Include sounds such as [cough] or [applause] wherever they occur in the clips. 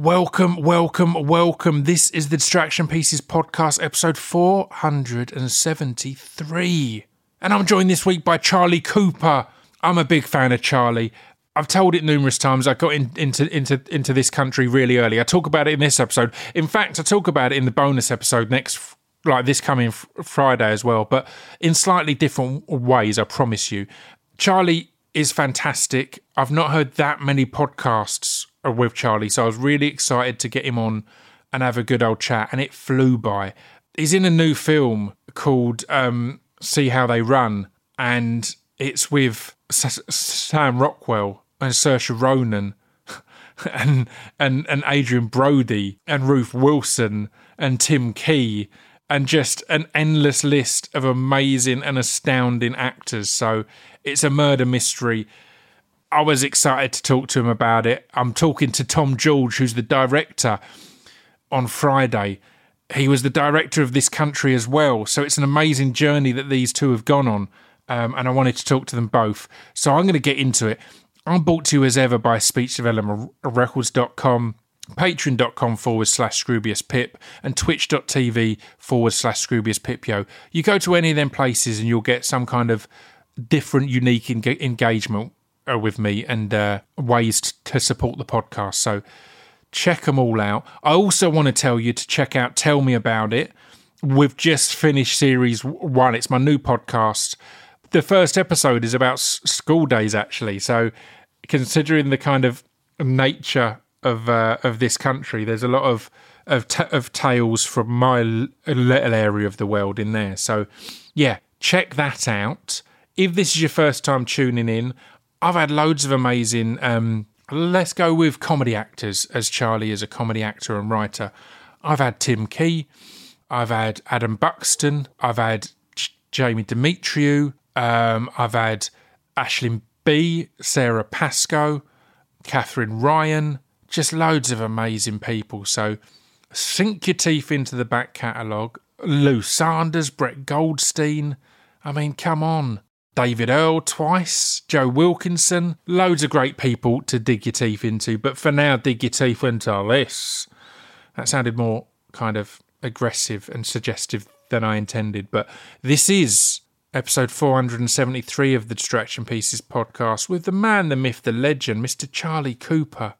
Welcome, welcome, welcome. This is the Distraction Pieces podcast, episode 473. And I'm joined this week by Charlie Cooper. I'm a big fan of Charlie. I've told it numerous times. I got in, into into into this country really early. I talk about it in this episode. In fact, I talk about it in the bonus episode next, like this coming Friday as well, but in slightly different ways. I promise you. Charlie is fantastic. I've not heard that many podcasts with Charlie, so I was really excited to get him on and have a good old chat, and it flew by. He's in a new film called um, "See How They Run," and it's with S- Sam Rockwell and Saoirse Ronan. [laughs] And, and and Adrien Brody and Ruth Wilson and Tim Key and just an endless list of amazing and astounding actors. So it's a murder mystery. I was excited to talk to him about it. I'm talking to Tom George, who's the director, on Friday. He was the director of this country as well. So it's an amazing journey that these two have gone on. Um, and I wanted to talk to them both. So I'm going to get into it. I'm brought to you as ever by speechdevelopmentrecords.com patreon.com forward slash scroobius pip and twitch.tv forward slash scroobius you go to any of them places and you'll get some kind of different unique en- engagement with me and uh, ways t- to support the podcast so check them all out i also want to tell you to check out tell me about it we've just finished series one it's my new podcast the first episode is about s- school days actually so considering the kind of nature of uh, of this country. There's a lot of of t- of tales from my l- little area of the world in there. So yeah, check that out. If this is your first time tuning in, I've had loads of amazing. Um, let's go with comedy actors, as Charlie is a comedy actor and writer. I've had Tim Key, I've had Adam Buxton, I've had J- Jamie Demetriou, um, I've had Aisling Bea, Sara Pascoe, Katherine Ryan, just loads of amazing people. So sink your teeth into the back catalogue. Lou Sanders, Brett Goldstein. I mean, come on. David Earl twice, Joe Wilkinson, loads of great people to dig your teeth into. But for now, dig your teeth into this. That sounded more kind of aggressive and suggestive than I intended. But this is episode 473 of the Distraction Pieces podcast with the man, the myth, the legend, Mr. Charlie Cooper.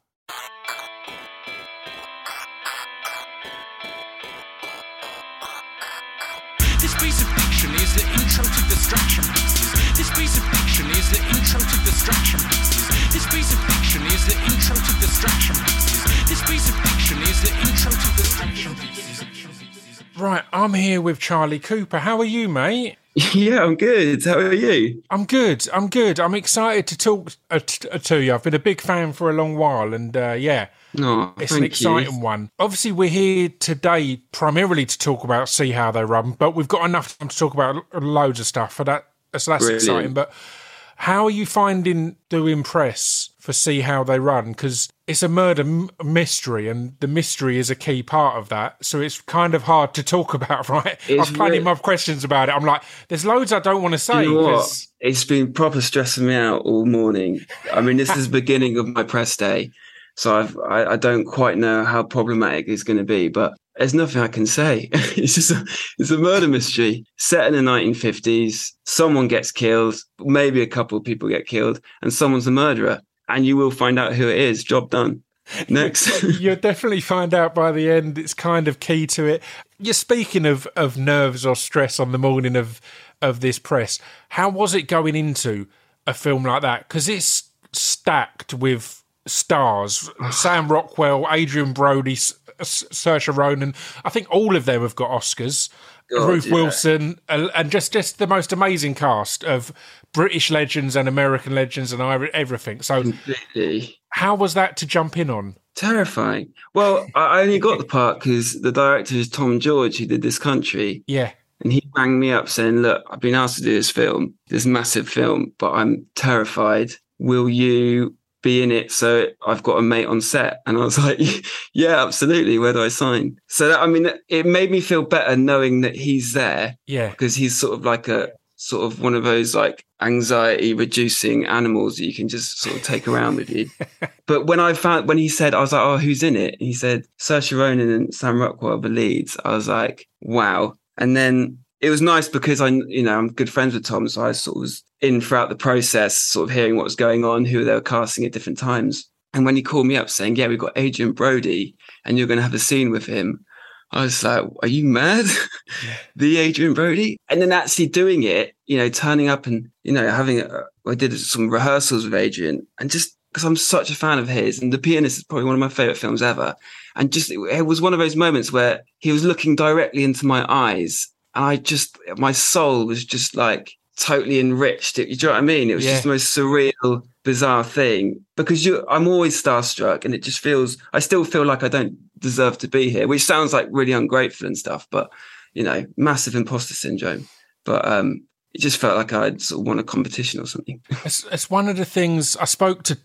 Right, I'm here with Charlie Cooper. How are you, mate? [laughs] Yeah, I'm good. How are you? I'm good. I'm good. I'm excited to talk uh, t- uh, to you. I've been a big fan for a long while, and uh, yeah, Oh, it's an exciting you. one. Obviously, we're here today primarily to talk about see how they run, but we've got enough time to talk about loads of stuff. For that, so that's Brilliant. exciting. But how are you finding doing press for see how they run? Because it's a murder m- mystery, and the mystery is a key part of that. So it's kind of hard to talk [laughs] about, right? It's I've plenty re- of questions about it. I'm like, there's loads I don't want to say. You know what? It's been proper stressing me out all morning. I mean, this is the beginning of my press day, so I've, I, I don't quite know how problematic it's going to be, but there's nothing I can say. [laughs] it's just a, it's a murder mystery set in the 1950s. Someone gets killed, maybe a couple of people get killed, and someone's a murderer, and you will find out who it is. Job done. Next. [laughs] You'll definitely find out by the end. It's kind of key to it. You're speaking of of nerves or stress on the morning of of this press. How was it going into a film like that? Because it's stacked with stars: [sighs] Sam Rockwell, Adrien Brody, Saoirse Ronan. I think all of them have got Oscars. God, Ruth yeah. Wilson, uh, and just just the most amazing cast of British legends and American legends and everything. So, Completely. how was that to jump in on? Terrifying. Well, I I only got the part because the director is Tom George, who did this country, Yeah, and he rang me up saying, "Look, I've been asked to do this film, this massive film, but I'm terrified. Will you be in it? So I've got a mate on set." And I was [laughs] like, "Yeah, absolutely. Where do I sign?" So that, I mean, it made me feel better knowing that he's there yeah. because he's sort of like a sort of one of those like anxiety reducing animals that you can just sort of take around with you. [laughs] But when I found when he said, I was like, "Oh, who's in it?" he said, "Saoirse Ronan and Sam Rockwell, the leads." I was like, "Wow!" And then it was nice because I, you know, I'm good friends with Tom, so I sort of was in throughout the process, sort of hearing what was going on, who they were casting at different times. And when he called me up saying, "Yeah, we've got Adrien Brody, and you're going to have a scene with him," I was like, "Are you mad?" [laughs] the Adrien Brody, and then actually doing it, you know, turning up and you know having, a, I did some rehearsals with Adrien, and just because I'm such a fan of his, and The Pianist is probably one of my favorite films ever, and just it, it was one of those moments where he was looking directly into my eyes, and I just my soul was just like totally enriched. It, you know what I mean? It was Yeah. just the most surreal, bizarre thing because you, I'm always starstruck, and it just feels. I still feel like I don't deserve to be here, which sounds like really ungrateful and stuff, but you know, massive imposter syndrome. But um, it just felt like I'd sort of won a competition or something. [laughs] It's, it's one of the things I spoke to,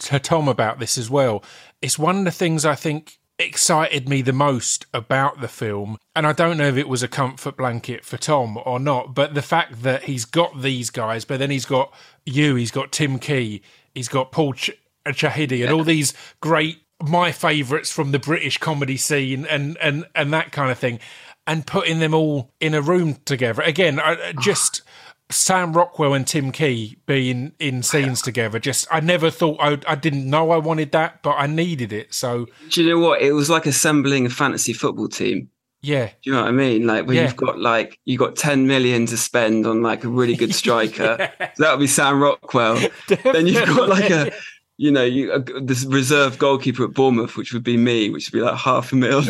to Tom about this as well. It's one of the things I think excited me the most about the film. And I don't know if it was a comfort blanket for Tom or not, but the fact that he's got these guys, but then he's got you, he's got Tim Key, he's got Paul Ch- Chahidi, and all these great my favourites from the British comedy scene and and and that kind of thing, and putting them all in a room together again. I just Sam Rockwell and Tim Key being in scenes together. Just I never thought I I didn't know I wanted that, but I needed it. So Do you know what? It was like assembling a fantasy football team. yeah, Do you know what I mean? Like when Yeah. you've got like you got 10 million to spend on like a really good striker. so that would be Sam Rockwell. then you've got like a you know, you a, this reserve goalkeeper at Bournemouth, which would be me, which would be like half a mil.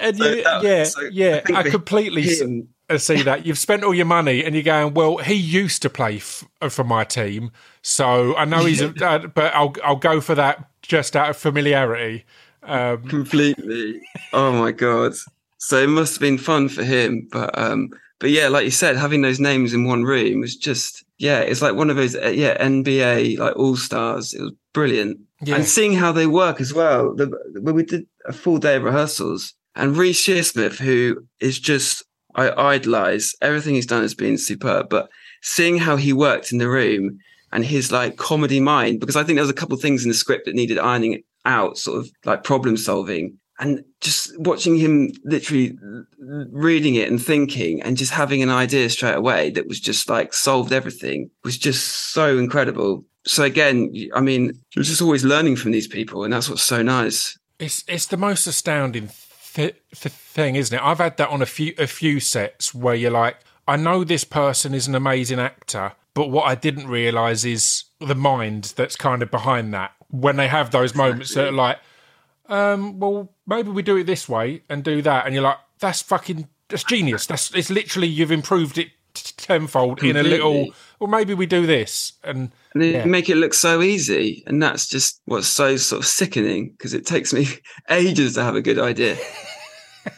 and So you, that- yeah, so yeah. think I completely him- see that you've spent all your money and you're going. Well, he used to play f- uh, for my team, so I know he's. Uh, but I'll I'll go for that just out of familiarity. Um, completely. Oh my god! So it must have been fun for him, but um, but yeah, like you said, having those names in one room was just yeah, it's like one of those uh, yeah NBA like all stars. It was brilliant, Yeah. and seeing how they work as well. The, when we did a full day of rehearsals, and Reece Shearsmith, who is just I idolize everything he's done has been superb, but seeing how he worked in the room and his like comedy mind, because I think there was a couple of things in the script that needed ironing out, sort of like problem solving. And just watching him literally reading it and thinking and just having an idea straight away that was just like solved everything was just so incredible. So again, I mean, you're just always learning from these people, and that's what's so nice. It's it's the most astounding th- th- thing, isn't it? I've had that on a few a few sets where you're like, I know this person is an amazing actor, but what I didn't realize is the mind that's kind of behind that. When they have those moments that are like, um, well, maybe we do it this way and do that, and you're like, that's fucking that's genius. That's it's literally you've improved it tenfold in a little. Completely. Well, maybe we do this, and And Yeah. make it look so easy. And that's just what's so sort of sickening because it takes me [laughs] ages to have a good idea.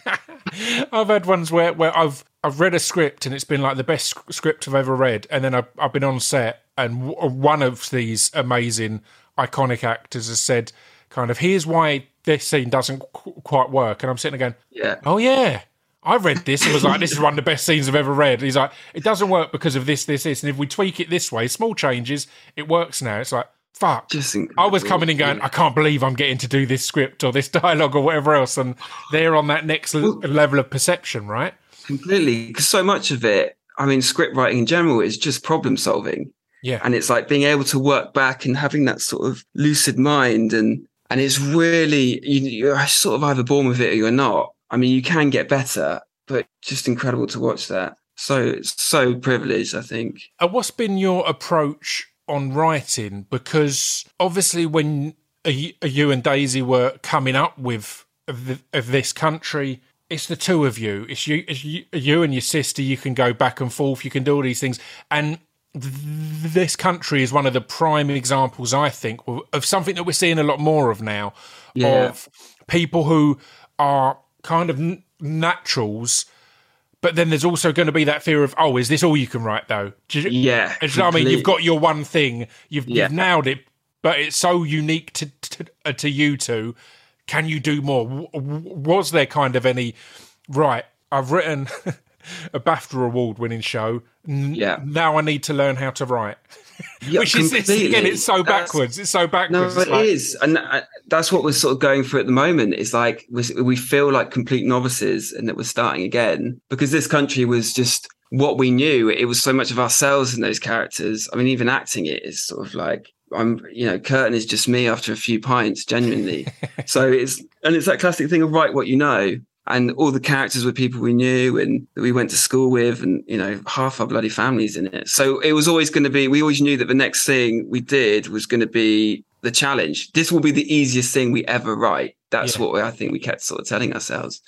[laughs] I've had ones where, where I've I've read a script and it's been like the best script I've ever read, and then I've, I've been on set and w- uh, one of these amazing iconic actors has said, kind of, here's why this scene doesn't qu- quite work, and I'm sitting there going, Yeah. oh yeah. I read this and was like, this is one of the best scenes I've ever read. He's like, it doesn't work because of this, this, this. And if we tweak it this way, small changes, it works now. It's like, fuck. Just I was coming in going, I can't believe I'm getting to do this script or this [laughs] dialogue or whatever else. And they're on that next l- level of perception, right? completely because so much of it, I mean, script writing in general is just problem solving. Yeah. and it's like being able to work back and having that sort of lucid mind and and it's really you, you're sort of either born with it or you're not i mean you can get better but just incredible to watch that so it's so privileged i think Uh, what's been your approach on writing? Because obviously, when you and Daisy were coming up with of, this country, it's the two of you. It's you, it's you, you and your sister. You can go back and forth. You can do all these things, and this country is one of the prime examples, I think, of of something that we're seeing a lot more of now. Yeah. Of people who are kind of naturals. But then there's also going to be that fear of, oh, is this all you can write though? You, yeah you know I mean? You've got your one thing, you've, Yeah. you've nailed it, but it's so unique to to, uh, to you two. Can you do more? W- w- Was there kind of any right? I've written [laughs] a BAFTA award winning show. N- Yeah. Now I need to learn how to write. Yeah, [laughs] Which is it's, again, it's so That's- backwards. It's so No, backwards. it It's like- is, and uh, that's what we're sort of going through at the moment. Is like we we feel like complete novices, and that we're starting again because this country was just what we knew. It was so much of ourselves in those characters. I mean, even acting it is sort of like I'm, you know, Kurtan is just me after a few pints, genuinely. [laughs] so it's and it's that classic thing of write what you know. And all the characters were people we knew and that we went to school with, and you know, half our bloody families in it. So it was always going to be. We always knew that the next thing we did was going to be the challenge. This will be the easiest thing we ever write. That's Yeah. what I think we kept sort of telling ourselves,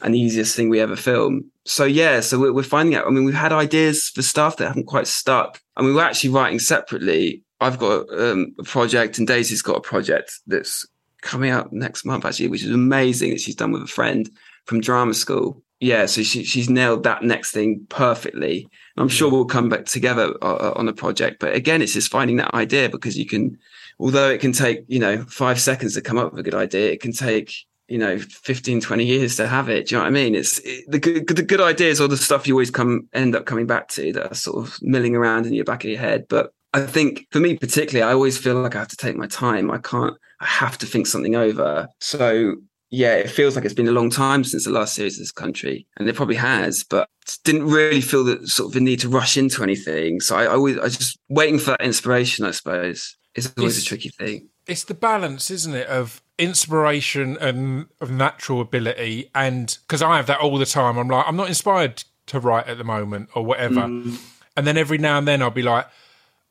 and the easiest thing we ever film. So yeah, so we're, we're finding out. I mean, we've had ideas for stuff that haven't quite stuck, and we were actually writing separately. I've got um, a project, and Daisy's got a project that's coming out next month actually, which is amazing that she's done with a friend from drama school. Yeah, so she, she's nailed that next thing perfectly. I'm sure we'll come back together uh, on a project, but again, it's just finding that idea because you can, although it can take you know five seconds to come up with a good idea, it can take you know 15, 20 years to have it. Do you know what I mean? It's it, the good the good ideas or the stuff you always come end up coming back to that are sort of milling around in your back of your head, but. I think for me particularly, I always feel like I have to take my time. I can't. I have to think something over. So yeah, it feels like it's been a long time since the last series of this country, and it probably has, but didn't really feel that sort of the need to rush into anything. So I, I always, I was just waiting for that inspiration. I suppose is always It's- a tricky thing. it's the balance, isn't it, of inspiration and of natural ability. And because I have that all the time, I'm like, I'm not inspired to write at the moment or whatever. Mm. And then every now and then I'll be like,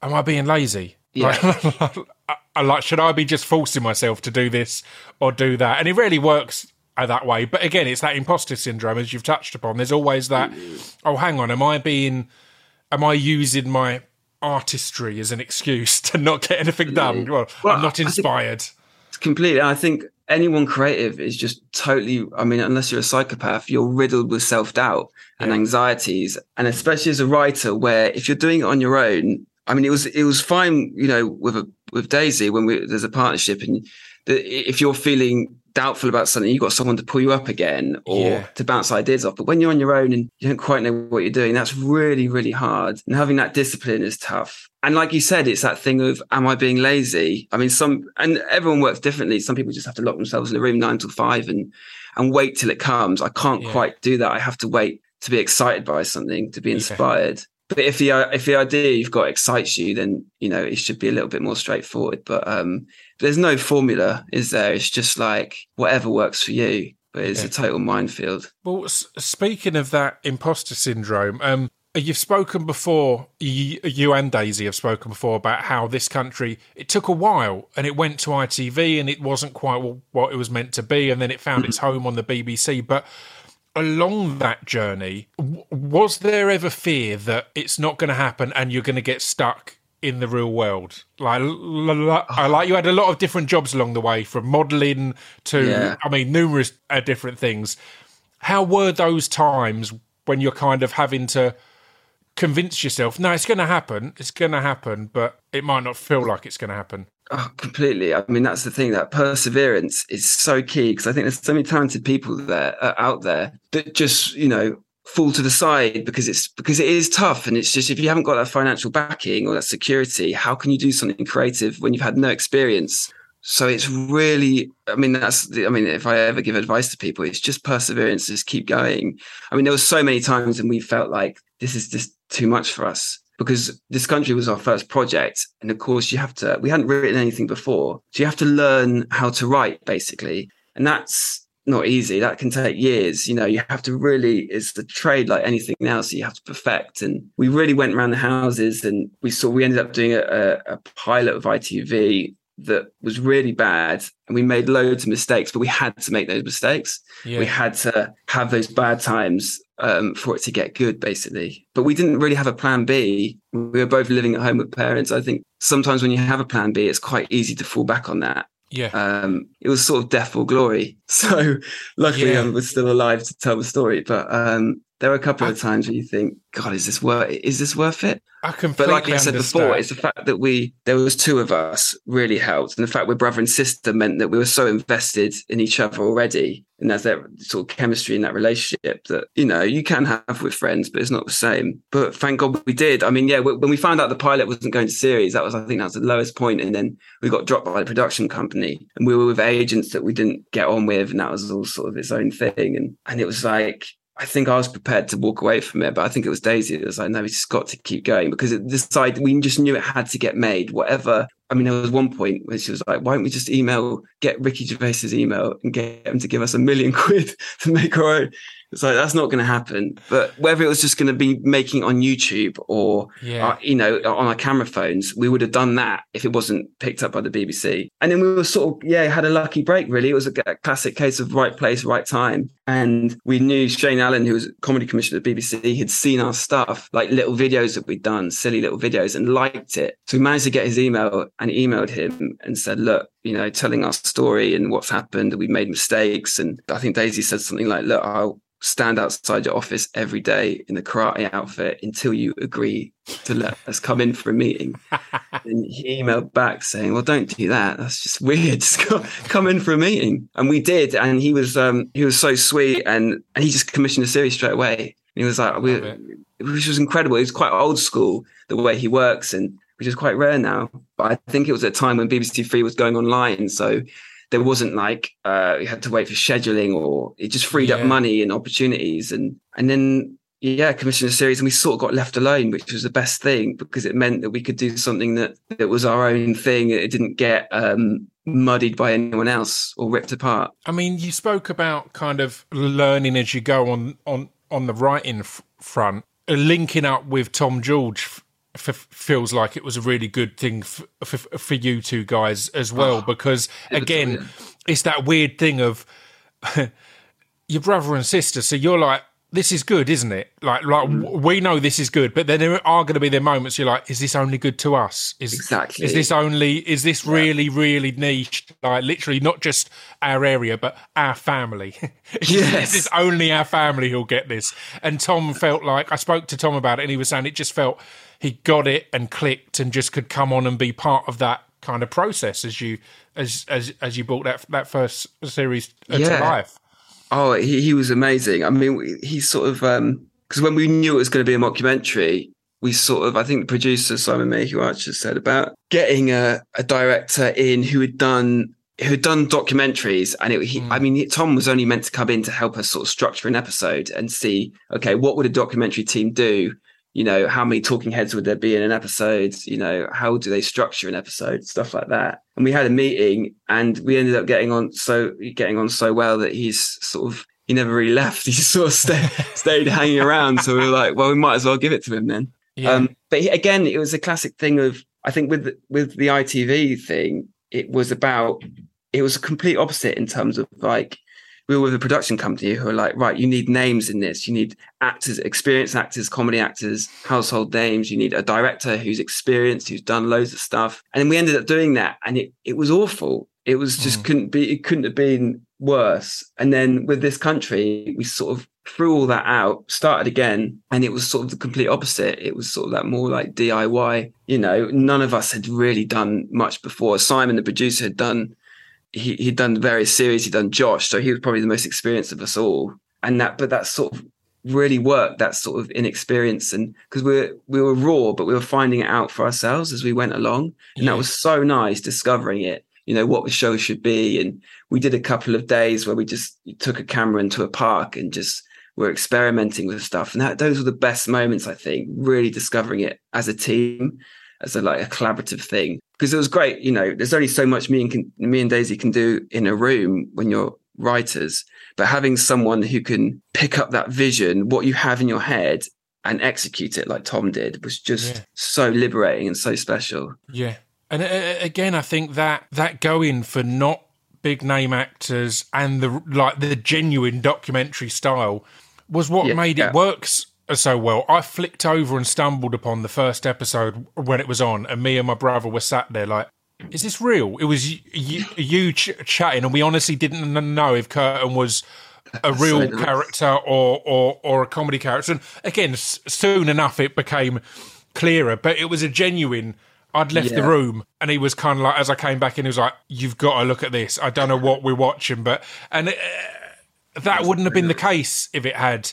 Am I being lazy? Yeah. Like, [laughs] I, like, should I be just forcing myself to do this or do that? And it really works uh, that way. But again, it's that imposter syndrome, as you've touched upon. There's always that. Oh, hang on, am I being? Am I using my artistry as an excuse [laughs] to not get anything done? Well, Well, I'm not inspired. Completely. I think anyone creative is just totally, I mean, unless you're a psychopath, you're riddled with self doubt and Yeah. anxieties. And especially as a writer, where if you're doing it on your own, I mean, it was, it was fine, you know, with a, with Daisy when we, there's a partnership and the, if you're feeling doubtful about something, you've got someone to pull you up again or Yeah. to bounce ideas off. But when you're on your own and you don't quite know what you're doing, that's really, really hard. And having that discipline is tough. And like you said, it's that thing of, am I being lazy? I mean, some, and everyone works differently. Some people just have to lock themselves in a room nine till five and, and wait till it comes. I can't Yeah. quite do that. I have to wait to be excited by something, to be inspired. But if the if the idea you've got excites you, then you know it should be a little bit more straightforward. But um, there's no formula, is there? It's just like whatever works for you. But it's Yeah. a total minefield. Well, s- speaking of that imposter syndrome, um, you've spoken before. You, you and Daisy have spoken before about how this country it took a while, and it went to ITV, and it wasn't quite what it was meant to be, and then it found its home on the BBC. But along that journey, was there ever fear that it's not going to happen, and you're going to get stuck? In the real world, like I like you had a lot of different jobs along the way, from modelling to, Yeah. I mean, numerous uh, different things how were those times when you're kind of having to convince yourself no it's going to happen it's going to happen but it might not feel like it's going to happen Oh, completely. I mean, that's the thing. That perseverance is so key because I think there's so many talented people there uh, out there that just you know fall to the side because it's because it is tough and it's just if you haven't got that financial backing or that security, how can you do something creative when you've had no experience? So it's really, I mean, that's, the, I mean, if I ever give advice to people, it's just perseverance, just keep going. I mean, there was so many times when we felt like this is just too much for us because this country was our first project. And of course, you have to, we hadn't written anything before. So you have to learn how to write, basically. And that's not easy. That can take years. You know, you have to really, it's the trade like anything else. You have to perfect. And we really went around the houses and we saw, we ended up doing a, a, a pilot of ITV that was really bad and we made loads of mistakes but we had to make those mistakes. Yeah. We had to have those bad times um, for it to get good basically. But we didn't really have a plan b. We were both living at home with parents. I think sometimes when you have a plan b it's quite easy to fall back on that. Yeah. Um, it was sort of death or glory. [laughs] So luckily Yeah. i was still alive to tell the story but um, there were a couple of times where you think god is this worth is this worth it i completely. but like I said before, it's the fact that we there was two of us really helped, and the fact we're brother and sister meant that we were so invested in each other already. and there's that sort of chemistry in that relationship that you know you can have with friends, but it's not the same. But thank God we did. I mean, yeah, when we found out the pilot wasn't going to series, that was I think that was the lowest point, and then we got dropped by the production company, and we were with agents that we didn't get on with, and that was all sort of its own thing, and and it was like I think I was prepared to walk away from it, but I think it was Daisy that was like, no, we just got to keep going because it, this side, we just knew it had to get made, whatever. I mean, there was one point where she was like, why don't we just email, get Ricky Gervais's email and get him to give us a million [laughs] quid to make our own? It's like that's not going to happen. But whether it was just going to be making on YouTube or Yeah. uh, you know on our camera phones, we would have done that if it wasn't picked up by the BBC. And then we were sort of yeah had a lucky break. Really, it was a, a classic case of right place, right time. And we knew Shane Allen, who was comedy commissioner at the BBC, had seen our stuff, like little videos that we'd done, silly little videos, and liked it. So we managed to get his email and emailed him and said, look, you know, telling our story and what's happened, we made mistakes. And I think Daisy said something like, look, I'll stand outside your office every day in the karate outfit until you agree to let us come in for a meeting. [laughs] and he emailed back saying, well, don't do that. That's just weird. [laughs] Just come in for a meeting. And we did. And he was, um, he was so sweet and, and he just commissioned a series straight away. And he was like, we, which was incredible. He was quite old school, the way he works and which is quite rare now. But I think it was at a time when BBC Three was going online. So there wasn't like uh, you had to wait for scheduling or it just freed Yeah. up money and opportunities and and then yeah commissioned a series and we sort of got left alone which was the best thing because it meant that we could do something that that was our own thing it didn't get um muddied by anyone else or ripped apart I mean, you spoke about kind of learning as you go on on on the writing f- front, linking up with Tom George. F- feels like it was a really good thing f- f- for you two guys as well because again brilliant. it's that weird thing of [laughs] your brother and sister so you're like this is good isn't it like like Mm. we know this is good but then there are going to be the moments you're like is this only good to us is Exactly. is this only is this really really niche like literally not just our area but our family [laughs] is, Yes. this only our family who'll get this and tom felt like i spoke to tom about it and he was saying it just felt he got it and clicked and just could come on and be part of that kind of process as you as as as you brought that that first series uh, to life Oh, he, he was amazing. I mean, he sort of because when we knew it was going to be a mockumentary, we sort of I think the producer Simon Mayhew Archer said about getting a, a director in who had done who had done documentaries, and it, he, I mean, Tom was only meant to come in to help us sort of structure an episode and see, okay, what would a documentary team do? You know, how many talking heads would there be in an episode? You know, how do they structure an episode? Stuff like that. And we had a meeting, and we ended up getting on so getting on so well that he's sort of he never really left. [laughs] He sort of stayed [laughs] stayed hanging around. So we were like, well, we might as well give it to him then. yeah Um, but he, again, it was a classic thing of I think with with the ITV thing, it was about it was a complete opposite in terms of like we were with a production company who were like, right, you need names in this, you need actors, experienced actors, comedy actors, household names. You need a director who's experienced, who's done loads of stuff, and then we ended up doing that, and it it was awful. It was just mm. couldn't be. It couldn't have been worse. And then with this country, we sort of threw all that out, started again, and it was sort of the complete opposite. It was sort of that more like DIY. You know, none of us had really done much before. Simon, the producer, had done. He, he'd done various series. He'd done Josh, so he was probably the most experienced of us all. And that, but that sort of really worked. That sort of inexperience, and because we were we were raw, but we were finding it out for ourselves as we went along, and Yeah. that was so nice discovering it. You know what the show should be, and we did a couple of days where we just took a camera into a park and just were experimenting with stuff, and that those were the best moments. I think really discovering it as a team, as a like a collaborative thing, because it was great. You know, there's only so much me and can, me and Daisy can do in a room when you're writers, but having someone who can pick up that vision, what you have in your head, and execute it like Tom did was just Yeah. so liberating and so special. Yeah, and uh, uh, again, I think that that going for not big name actors and the like the genuine documentary style was what Yeah, made yeah. it work s- so well. I flicked over and stumbled upon the first episode when it was on, and me and my brother were sat there like. Is this real? It was y- y- you ch- chatting, and we honestly didn't know if Kurtan was a real nice. character or, or or a comedy character. And again, s- soon enough it became clearer, but it was a genuine. I'd left the room, and he was kind of like, as I came back in, he was like, "You've got to look at this. I don't know what we're watching, but and uh, that wouldn't have been the case if it had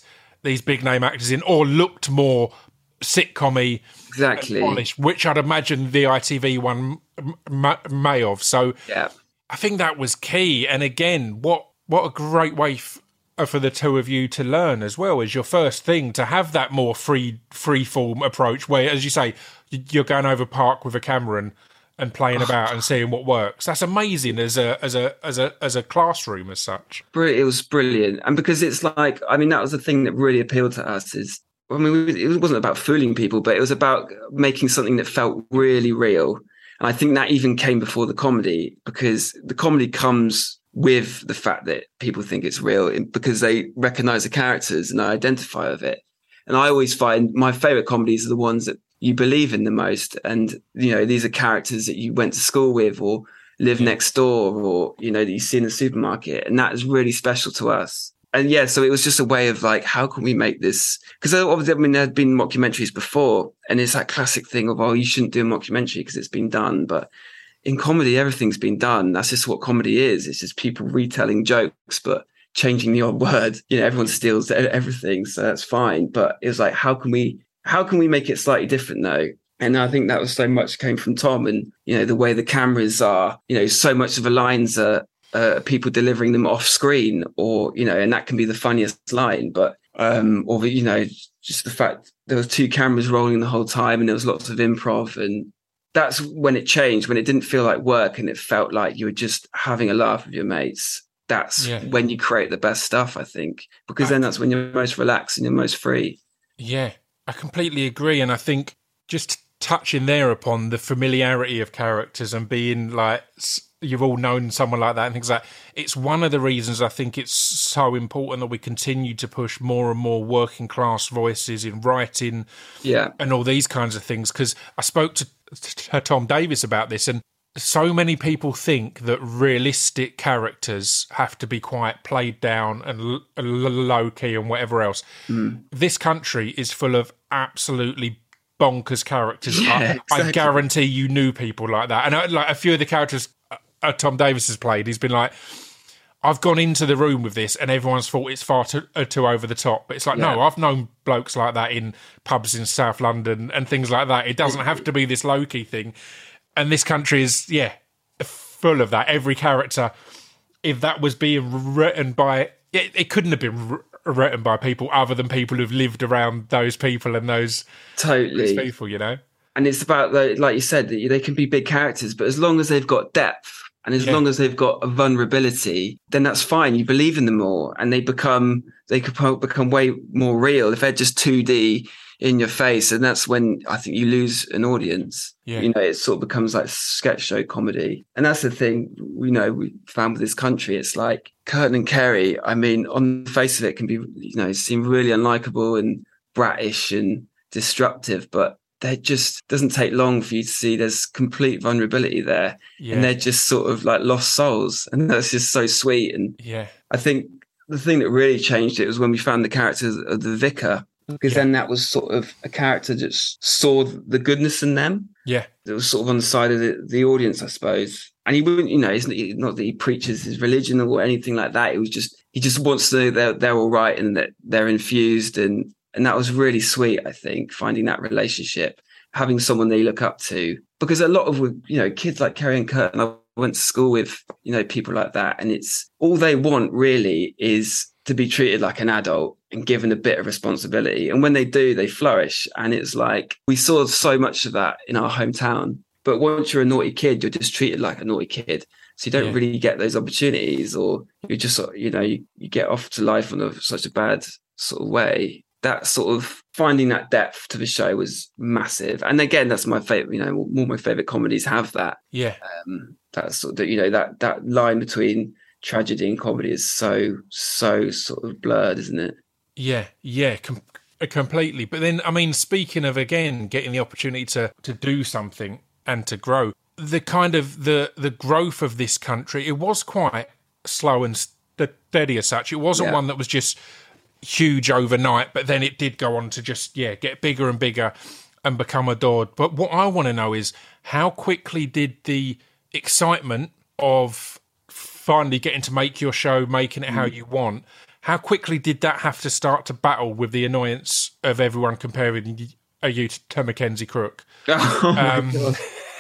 these big name actors in or looked more sitcom exactly polished, which I'd imagine the ITV one may have. So yeah, I think that was key. And again, what what a great way f- uh, for the two of you to learn as well as your first thing to have that more free free form approach where, as you say, you're going over park with a camera and and playing about and seeing what works. That's amazing as a as a as a as a classroom as such. It was brilliant, and because it's like I mean that was the thing that really appealed to us is I mean it wasn't about fooling people, but it was about making something that felt really real. And I think that even came before the comedy because the comedy comes with the fact that people think it's real because they recognize the characters and identify with it. And I always find my favorite comedies are the ones that you believe in the most. And, you know, these are characters that you went to school with or live next door or, you know, that you see in the supermarket. And that is really special to us. And yeah, so it was just a way of like, how can we make this? Because obviously, I mean, there had been mockumentaries before, and it's that classic thing of, oh, you shouldn't do a mockumentary because it's been done. But in comedy, everything's been done. That's just what comedy is. It's just people retelling jokes, but changing the odd word. You know, everyone steals everything, so that's fine. But it was like, how can we how can we make it slightly different though? And I think that was so much came from Tom and, you know, the way the cameras are, you know, so much of the lines are uh, people delivering them off screen or, you know, and that can be the funniest line, but, um, or, the, you know, just the fact there was two cameras rolling the whole time and there was lots of improv and that's when it changed, when it didn't feel like work and it felt like you were just having a laugh with your mates. That's yeah. when you create the best stuff, I think, because then that's when you're most relaxed and you're most free. Yeah, I completely agree, and I think just touching there upon the familiarity of characters and being like you've all known someone like that and things like that. It's one of the reasons I think it's so important that we continue to push more and more working class voices in writing, yeah, and all these kinds of things. Because I spoke to, to Tom Davis about this, and so many people think that realistic characters have to be quite played down and l- low key and whatever else. Mm. This country is full of absolutely bonkers characters. [laughs] Yeah, I, exactly. I, guarantee you knew people like that. And uh, like a few of the characters uh, Tom Davis has played, he's been like, I've gone into the room with this, and everyone's thought it's far too, uh, too over the top. But it's like, yeah. no, I've known blokes like that in pubs in South London and things like that. It doesn't have to be this low key thing and this country is yeah full of that. Every character, if that was being written by, it, it couldn't have been written by people other than people who've lived around those people and those totally those people, you know. And it's about the, like you said, they can be big characters, but as long as they've got depth and as yeah. long as they've got a vulnerability, then that's fine. You believe in them more, and they become they could become way more real. If they're just two D in your face, and that's when I think you lose an audience. Yeah. You know, it sort of becomes like sketch show comedy, and that's the thing. You know, we found with this country, it's like Kurtan and Kerry. I mean, on the face of it, can be you know seem really unlikable and bratish and destructive, but they just doesn't take long for you to see there's complete vulnerability there yeah. and they're just sort of like lost souls and [laughs] that's just so sweet and yeah i think the thing that really changed it was when we found the characters of the vicar because yeah. then that was sort of a character that saw the goodness in them. Yeah, it was sort of on the side of the, the audience, I suppose. And he wouldn't, you know, it's not that he preaches his religion or anything like that. It was just he just wants to know they're they're all right and that they're infused, and and that was really sweet. I think finding that relationship, having someone they look up to, because a lot of you know kids like Kerry and Kurt, and I went to school with you know people like that, and it's all they want really is to be treated like an adult and given a bit of responsibility. And when they do, they flourish. And it's like we saw so much of that in our hometown. But once you're a naughty kid, you're just treated like a naughty kid. So you don't yeah. really get those opportunities, or you just, you know, you, you get off to life in a, such a bad sort of way. That sort of finding that depth to the show was massive. And again, that's my favorite, you know, all my favorite comedies have that. Yeah. Um, that's sort of, you know, that, that line between tragedy and comedy is so so sort of blurred, isn't it? Yeah, yeah, com- uh, completely. But then, I mean, speaking of again getting the opportunity to to do something and to grow, the kind of the the growth of this country, it was quite slow and steady as such. It wasn't yeah. one that was just huge overnight, but then it did go on to just yeah get bigger and bigger and become adored. But what I want to know is how quickly did the excitement of finally getting to make your show, making it how Mm. you want. How quickly did that have to start to battle with the annoyance of everyone comparing you to, Mackenzie Crook? [laughs] Oh Um, God.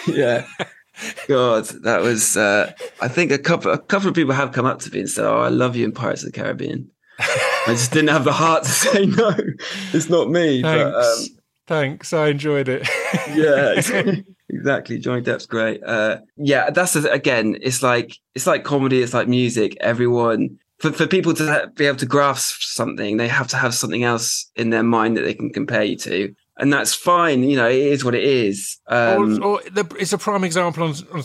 yeah. God, that was. Uh, I think a couple, a couple of people have come up to me and said, "Oh, I love you in Pirates of the Caribbean." I just didn't have the heart to [laughs] say no. It's not me. [laughs] Thanks. But, um, Thanks. I enjoyed it. [laughs] yeah, exactly. Johnny Depp's great. Uh, yeah, that's again. It's like it's like comedy. It's like music. Everyone for for people to be able to grasp something, they have to have something else in their mind that they can compare you to, and that's fine. You know, it is what it is. Um, or, or the, it's a prime example on, on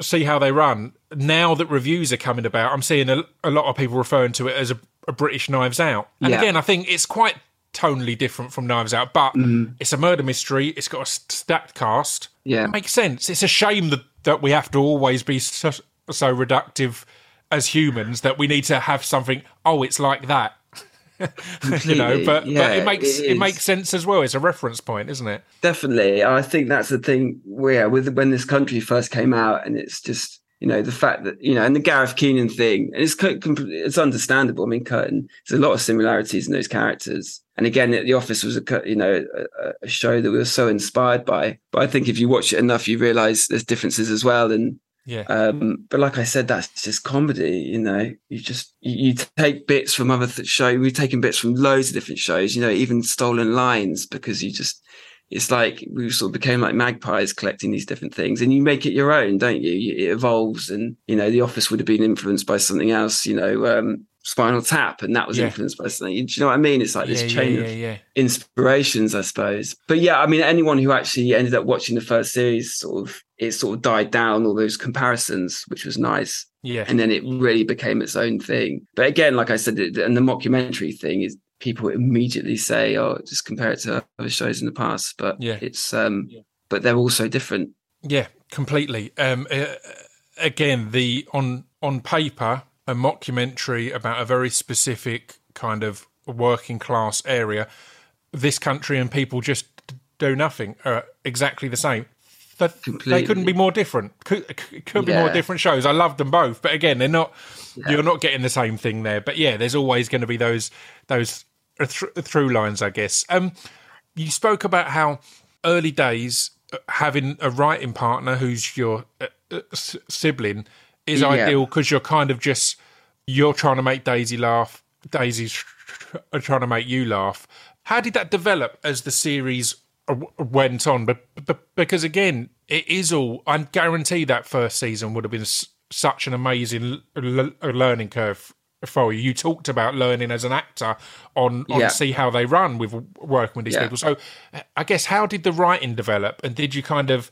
see how they run. Now that reviews are coming about, I'm seeing a, a lot of people referring to it as a, a British Knives Out. And Yeah. again, I think it's quite tonally different from Knives Out, but mm. it's a murder mystery. It's got a stacked cast. Yeah. it makes sense. It's a shame that that we have to always be so, so reductive as humans that we need to have something. Oh, it's like that. [laughs] you know, but but it makes it it, makes sense as well. It's a reference point, isn't it? Definitely. I think that's the thing where with when this country first came out and it's just, you know, the fact that, you know, and the Gareth Keenan thing, and it's it's understandable. I mean, Kurtan, there's a lot of similarities in those characters. And again, The Office was a, you know, a, a show that we were so inspired by. But I think if you watch it enough, you realize there's differences as well. And Yeah. um, but like I said, that's just comedy. You know, you just you, you take bits from other th- show. We've taken bits from loads of different shows. You know, even stolen lines because you just it's like we sort of became like magpies collecting these different things, and you make it your own, don't you? You- It evolves, and you know, The Office would have been influenced by something else. You know. Um, Spinal Tap, and that was Yeah. influenced by something. Do you know what I mean? It's like this yeah, chain yeah, of inspirations, I suppose. But yeah, I mean, anyone who actually ended up watching the first series, sort of, it sort of died down all those comparisons, which was nice. Yeah. And then it really became its own thing. But again, like I said, and the mockumentary thing is people immediately say, "Oh, just compare it to other shows in the past." But Yeah. it's, um, but they're all so different. Yeah, completely. Um, uh, again, the on on paper, a mockumentary about a very specific kind of working class area. This country and people just do nothing. Are exactly the same. That they couldn't be more different. Could, could be more different shows. I love them both, but again, they're not. You're not getting the same thing there. But yeah, there's always going to be those those th- through lines, I guess. Um, you spoke about how early days uh, having a writing partner who's your uh, uh, sibling is Yeah. ideal because you're kind of just you're trying to make Daisy laugh, Daisy's tr- tr- trying to make you laugh. How did that develop as the series went on? But, but because again, it is all. I guarantee that first season would have been such an amazing learning curve for you. You talked about learning as an actor on on Yeah. see how they run with working with these Yeah. people. So, I guess how did the writing develop, and did you kind of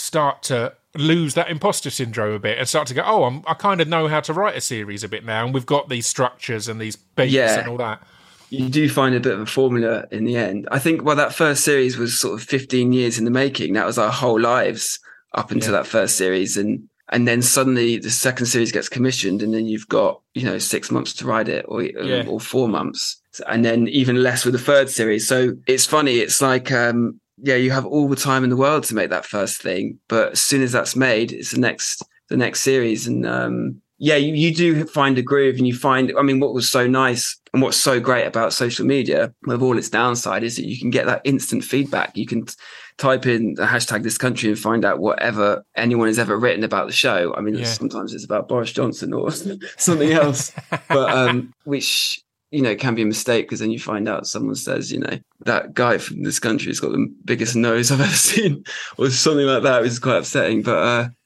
start to lose that imposter syndrome a bit and start to go, oh, I'm, I kind of know how to write a series a bit now, and we've got these structures and these beats Yeah. and all that. you do find a bit of a formula in the end. I think well, that first series was sort of 15 years in the making. That was our whole lives up until Yeah. that first series, and and then suddenly the second series gets commissioned, and then you've got you know six months to write it, or Yeah. or four months, and then even less with the third series. So it's funny. It's like um, yeah, you have all the time in the world to make that first thing, but as soon as that's made, it's the next the next series, and um, yeah, you, you do find a groove and you find, I mean, what was so nice and what's so great about social media with all its downside is that you can get that instant feedback. You can t- type in the hashtag this country and find out whatever anyone has ever written about the show. I mean, Yeah. sometimes it's about Boris Johnson or [laughs] something else, but, um, which, you know, can be a mistake because then you find out someone says, you know, that guy from this country has got the biggest nose I've [laughs] ever seen or something like that, which is quite upsetting. But,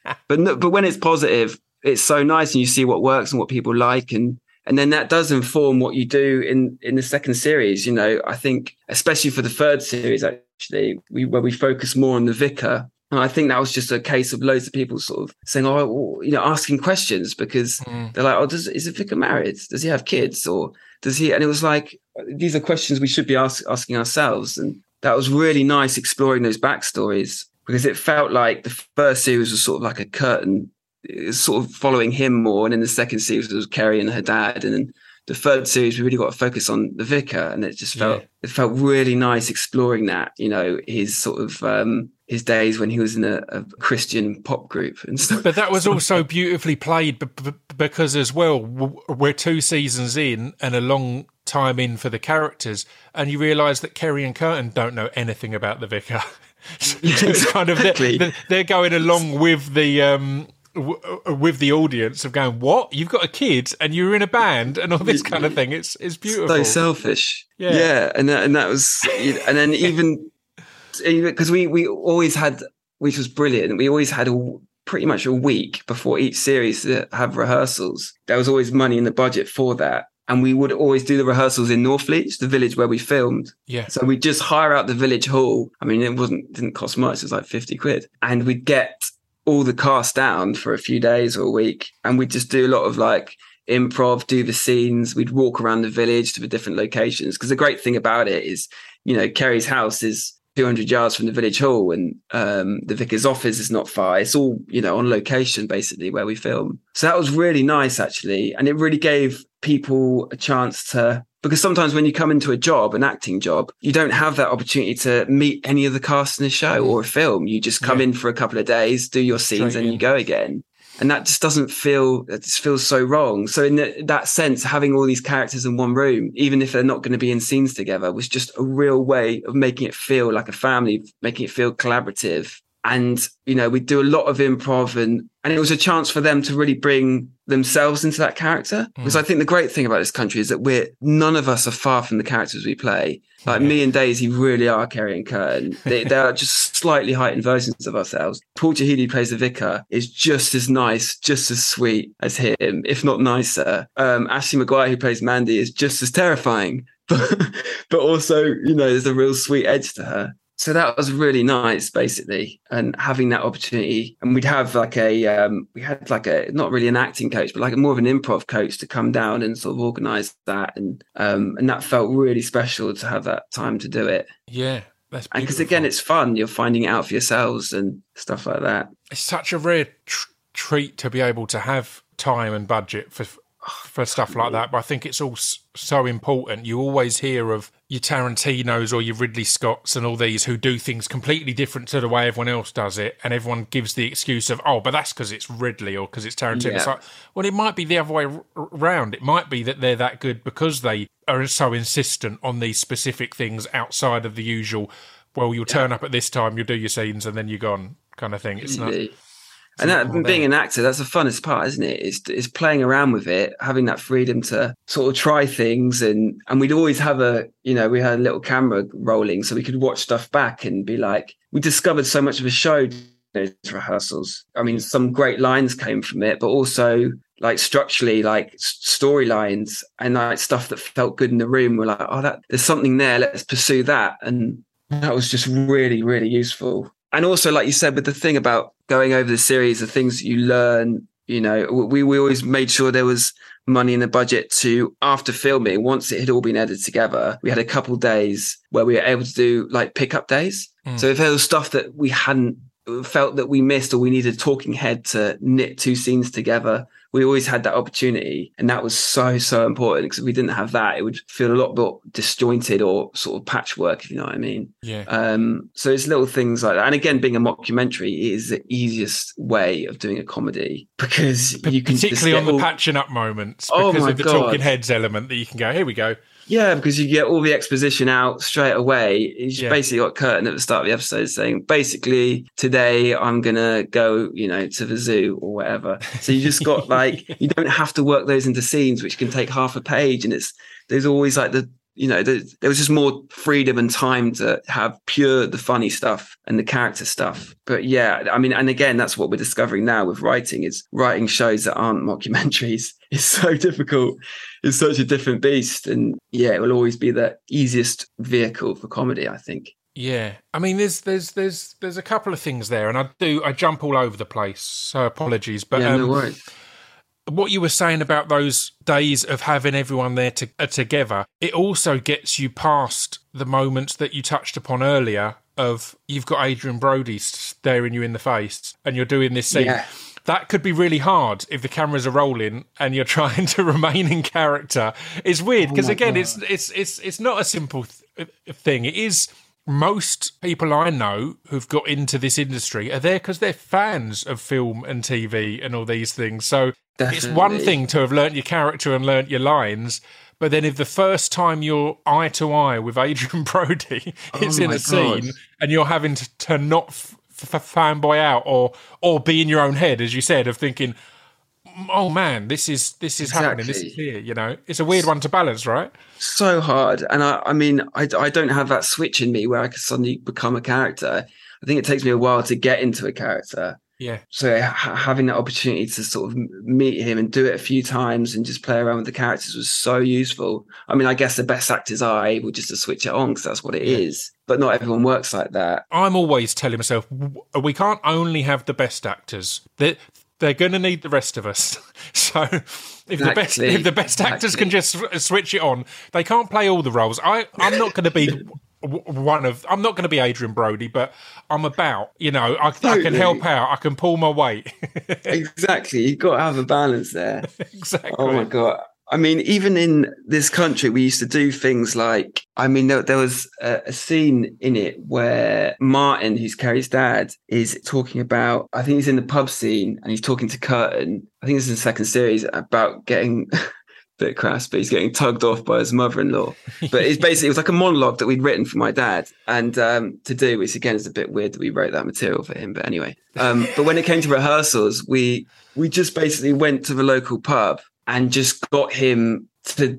uh, [laughs] but no, but when it's positive, it's so nice and you see what works and what people like and and then that does inform what you do in in the second series you know. I think especially for the third series actually we where we focus more on the vicar and i think that was just a case of loads of people sort of saying oh well, you know asking questions because they're like oh does is the vicar married? Does he have kids? Or does he and it was like these are questions we should be ask, asking ourselves and that was really nice exploring those backstories because it felt like the first series was sort of like a Kurtan sort of following him more. And in the second series, it was Kerry and her dad. And then the third series, we really got to focus on the vicar. And it just felt, Yeah. it felt really nice exploring that, you know, his sort of, um, his days when he was in a, a Christian pop group and stuff. But that was [laughs] also beautifully played b- b- because, as well, w- we're two seasons in and a long time in for the characters, and you realise that Kerry and Kurtan don't know anything about the vicar. [laughs] [laughs] it's kind of they're, they're going along with the um, w- with the audience of going, "What? You've got a kid and you're in a band and all this kind of thing." It's it's beautiful. so selfish. Yeah. yeah, and that, and that was, and then even because we we always had, which was brilliant. We always had a pretty much a week before each series to have rehearsals. There was always money in the budget for that. And we would always do the rehearsals in Northleach, the village where we filmed. yeah, So we'd just hire out the village hall. I mean, it wasn't didn't cost much. It was like 50 quid. And we'd get all the cast down for a few days or a week. And we'd just do a lot of like improv, do the scenes. We'd walk around the village to the different locations. Because the great thing about it is, you know, Kerry's house is 200 yards from the village hall and um, the vicar's office is not far. It's all, you know, on location basically where we film. So that was really nice actually. And it really gave people a chance to because sometimes when you come into a job, an acting job, you don't have that opportunity to meet any of the cast in a show or a film. You just come Yeah. in for a couple of days, do your scenes, Straight and you go again. And that just doesn't feel, it just feels so wrong. So in the, that sense, having all these characters in one room, even if they're not going to be in scenes together, was just a real way of making it feel like a family, making it feel collaborative. And, you know, we do a lot of improv and, and it was a chance for them to really bring themselves into that character. Because I think the great thing about this country is that we're, none of us are far from the characters we play. Like me and Daisy really are Kerry and Kurtan. [laughs] They, they are just slightly heightened versions of ourselves. Paul Chahidi plays the vicar is just as nice, just as sweet as him, if not nicer. Um, Ashley McGuire, who plays Mandy, is just as terrifying, [laughs] but, but also, you know, there's a real sweet edge to her. So that was really nice, basically, and having that opportunity. And we'd have like a, um, we had like a, not really an acting coach, but like a more of an improv coach to come down and sort of organize that. And, um, and that felt really special to have that time to do it. yeah. That's because again, it's fun. You're finding it out for yourselves and stuff like that. it's such a rare tr- treat to be able to have time and budget for for stuff like that. But I think it's all so important. You always hear of your Tarantino's or your Ridley Scotts and all these who do things completely different to the way everyone else does it, and everyone gives the excuse of, "Oh, but that's because it's Ridley or because it's Tarantino." It's like, well, it might be the other way r- round. It might be that they're that good because they are so insistent on these specific things outside of the usual. Well, you'll turn up at this time, you'll do your scenes, and then you're gone, kind of thing. It's not. And that, being an actor, that's the funnest part, isn't it? it? Is is playing around with it, having that freedom to sort of try things, and and we'd always have a, you know, we had a little camera rolling, so we could watch stuff back and be like, we discovered so much of a show those rehearsals. I mean, some great lines came from it, but also like structurally, like storylines and like stuff that felt good in the room. We're like, oh, that there's something there. Let's pursue that, and that was just really, really useful. And also, like you said, with the thing about going over the series, the things you learn, you know, we, we always made sure there was money in the budget to, after filming, once it had all been edited together, we had a couple days where we were able to do like pickup days. Mm. So if there was stuff that we hadn't felt that we missed or we needed a talking head to knit two scenes together, we always had that opportunity. And that was so, so important because if we didn't have that, it would feel a lot more disjointed or sort of patchwork, if you know what I mean. Yeah. Um, so it's little things like that. And again, being a mockumentary is the easiest way of doing a comedy because you can particularly on the all- patching up moments Oh because my of the God. talking heads element that you can go here we go Yeah, because you get all the exposition out straight away. It's Yeah. basically got Kurtan at the start of the episode saying, basically, today I'm going to go, you know, to the zoo or whatever. So you just got [laughs] like, you don't have to work those into scenes, which can take half a page. And it's, there's always like the, you know, there, there was just more freedom and time to have pure the funny stuff and the character stuff. But yeah, I mean, and again, that's what we're discovering now with writing is writing shows that aren't mockumentaries [laughs] is so difficult. It's such a different beast. And yeah, it will always be the easiest vehicle for comedy, I think. yeah i mean there's there's there's there's a couple of things there and i do i jump all over the place so apologies but yeah, no um, worries. what you were saying about those days of having everyone there to, uh, together, it also gets you past the moments that you touched upon earlier of you've got Adrien Brody staring you in the face and you're doing this scene. Yeah. That could be really hard if the cameras are rolling and you're [laughs] trying to remain in character. It's weird oh because my again, God. it's it's it's it's not a simple th- uh, thing. It is most people I know who've got into this industry are there because they're fans of film and TV and all these things. So it's one thing to have learnt your character and learnt your lines. But then, if the first time you're eye to eye with Adrien [laughs] Brody, oh it's in Oh my a scene and you're having to, to not f- f- fanboy out or or be in your own head, as you said, of thinking, "Oh man, this is this is happening. This is Exactly. here." You know, it's a weird one to balance, right? so hard. And I, I mean, I, I don't have that switch in me where I can suddenly become a character. I think it takes me a while to get into a character. Yeah, So ha- having that opportunity to sort of meet him and do it a few times and just play around with the characters was so useful. I mean, I guess the best actors are able just to switch it on because that's what it is. Yeah. But not everyone works like that. I'm always telling myself we can't only have the best actors. They they're going to need the rest of us. [laughs] So if the best if the best actors can just switch it on, they can't play all the roles. I I'm not going to be one of I'm not going to be Adrien Brody, but I'm about you know I, I can help out. I can pull my weight. [laughs] exactly. You've got to have a balance there. Oh exactly. Oh my god! I mean, even in this country, we used to do things like. I mean, there, there was a, a scene in it where Martin, who's Kerry's dad, is talking about. I think he's in the pub scene and he's talking to Kurtan. I think this is the second series about getting. [laughs] Bit crass, but he's getting tugged off by his mother-in-law. But it's [laughs] basically it was like a monologue that we'd written for my dad, and um, to do, which again is a bit weird that we wrote that material for him. But anyway, um, but when it came to rehearsals, we we just basically went to the local pub and just got him to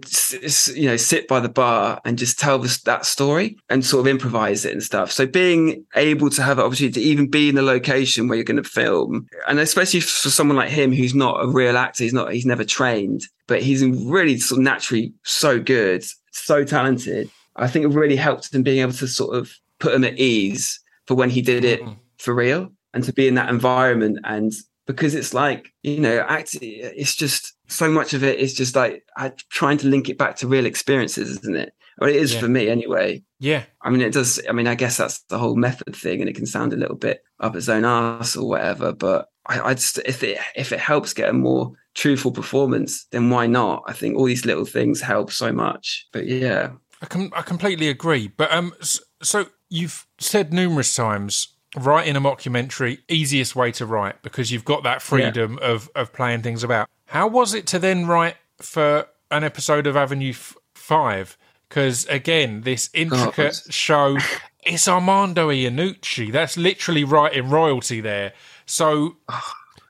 you know sit by the bar and just tell this that story and sort of improvise it and stuff so being able to have an opportunity to even be in the location where you're going to film and especially for someone like him who's not a real actor he's not he's never trained but he's really sort of naturally so good so talented i think it really helped him being able to sort of put him at ease for when he did it Mhm. for real and to be in that environment and because it's like you know act it's just so much of it is just like I, trying to link it back to real experiences isn't it or it is Yeah. for me anyway Yeah, i mean it does i mean i guess that's the whole method thing and it can sound a little bit up its own ass or whatever but i, I just if it if it helps get a more truthful performance then why not i think all these little things help so much but yeah I com- I completely agree. But um, so you've said numerous times, writing a mockumentary easiest way to write because you've got that freedom of of playing things about. How was it to then write for an episode of Avenue F- Five? Because again, this intricate show, it's Armando Iannucci. That's literally writing royalty there. So.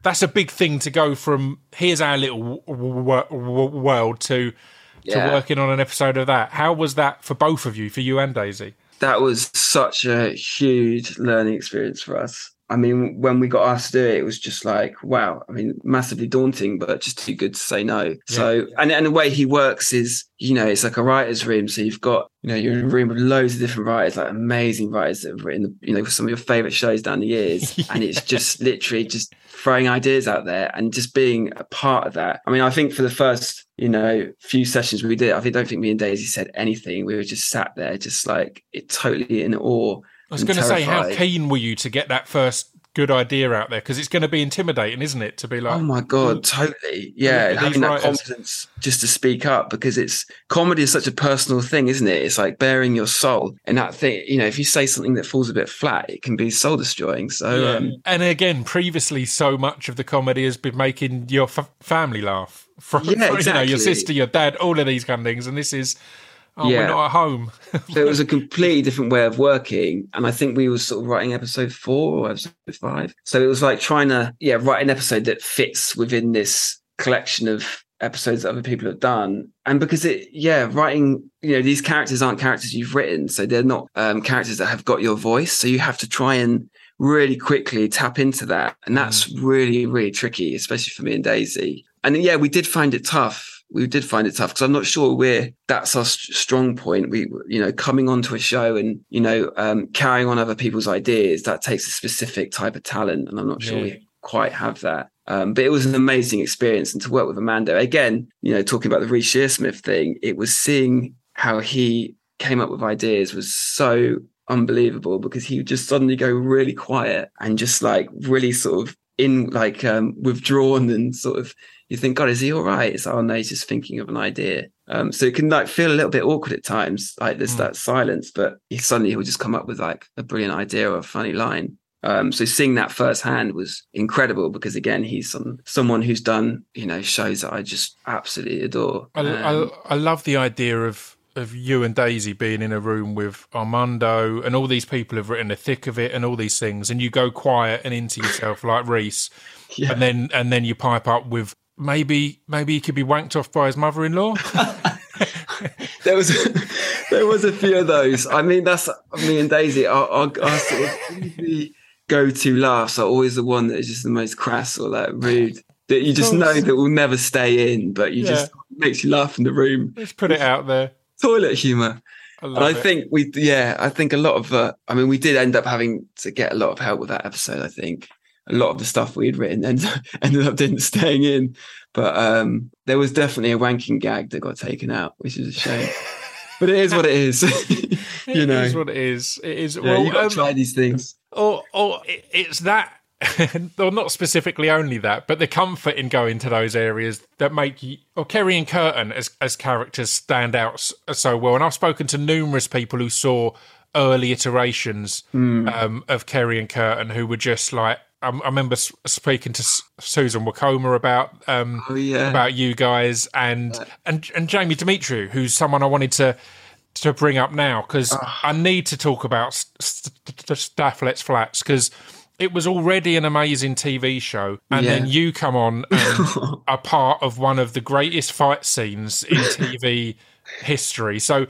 That's a big thing to go from here's our little w- w- w- world to to working on an episode of that. How was that for both of you, for you and Daisy? That was such a huge learning experience for us. I mean, when we got asked to do it, it was just like, wow. I mean, massively daunting, but just too good to say no. So, and, and the way he works is, you know, it's like a writer's room. So you've got, you know, you're in a room with loads of different writers, like amazing writers that have written, you know, some of your favorite shows down the years. [laughs] And it's just literally just throwing ideas out there and just being a part of that. I mean, I think for the first, you know, few sessions we did, I think, don't think me and Daisy said anything. We were just sat there, just like it totally in awe. I was going to say, how keen were you to get that first good idea out there? Because it's going to be intimidating, isn't it? To be like, Oh my god, totally. Yeah, having that writers. confidence just to speak up because it's comedy is such a personal thing, isn't it? It's like bearing your soul, and that thing. You know, if you say something that falls a bit flat, it can be soul destroying. So, Yeah. um, and again, previously, so much of the comedy has been making your f- family laugh. From, Yeah, from, [laughs] you know, your sister, your dad, all of these kind of things. And this is, oh, we're Yeah. not at home. [laughs] so it was a completely different way of working, and I think we were sort of writing episode four or episode five. So it was like trying to, yeah, write an episode that fits within this collection of episodes that other people have done and because it yeah writing you know these characters aren't characters you've written so they're not um characters that have got your voice so you have to try and really quickly tap into that and that's really really tricky especially for me and daisy and yeah we did find it tough we did find it tough because i'm not sure we're that's our st- strong point we you know coming onto a show and you know um carrying on other people's ideas that takes a specific type of talent and i'm not sure Yeah. we quite have that um, but it was an amazing experience and to work with Armando again, you know, talking about the Reece Shearsmith thing, it was seeing how he came up with ideas was so unbelievable because he would just suddenly go really quiet and just like really sort of in like um withdrawn and sort of you think, God, is he all right? It's oh no, he's just thinking of an idea. Um, so it can like feel a little bit awkward at times, like there's Mm. that silence, but he suddenly he'll just come up with like a brilliant idea or a funny line. Um, so seeing that firsthand was incredible because again, he's some someone who's done you know shows that I just absolutely adore. I, Um, I, I love the idea of of you and Daisy being in a room with Armando and all these people have written the thick of it and all these things, and you go quiet and into yourself like Reece, [laughs] Yeah. and then and then you pipe up with maybe maybe he could be wanked off by his mother-in-law. [laughs] [laughs] there was there was a few of those. I mean, that's me and Daisy. Our, our, our sort of go-to laughs are always the one that is just the most crass or like rude. That you just know that will never stay in, but you just makes you laugh in the room. Let's put it out there. Toilet humor. I And I it. think we, yeah, I think a lot of, uh, I mean, we did end up having to get a lot of help with that episode. I think a lot of the stuff we had written ended, [laughs] ended up didn't staying in, but um, there was definitely a wanking gag that got taken out, which is a shame. [laughs] but it is what it is, [laughs] you It know. is what it is. It is. yeah, well, you got um, to try these things. or or it- it's that or not specifically only that but the comfort in going to those areas that make you or Kerry and Kurtan as as characters stand out so well and I've spoken to numerous people who saw early iterations Hmm. um, of Kerry and Kurtan who were just like I, I remember speaking to Susan Wokoma about um, Oh yeah, about you guys and and and Jamie Demetriou, who's someone I wanted to to bring up now because I need to talk about St- St- Stath Lets Flats because it was already an amazing TV show, and then you come on [laughs] and are part of one of the greatest fight scenes in TV [laughs] history. So.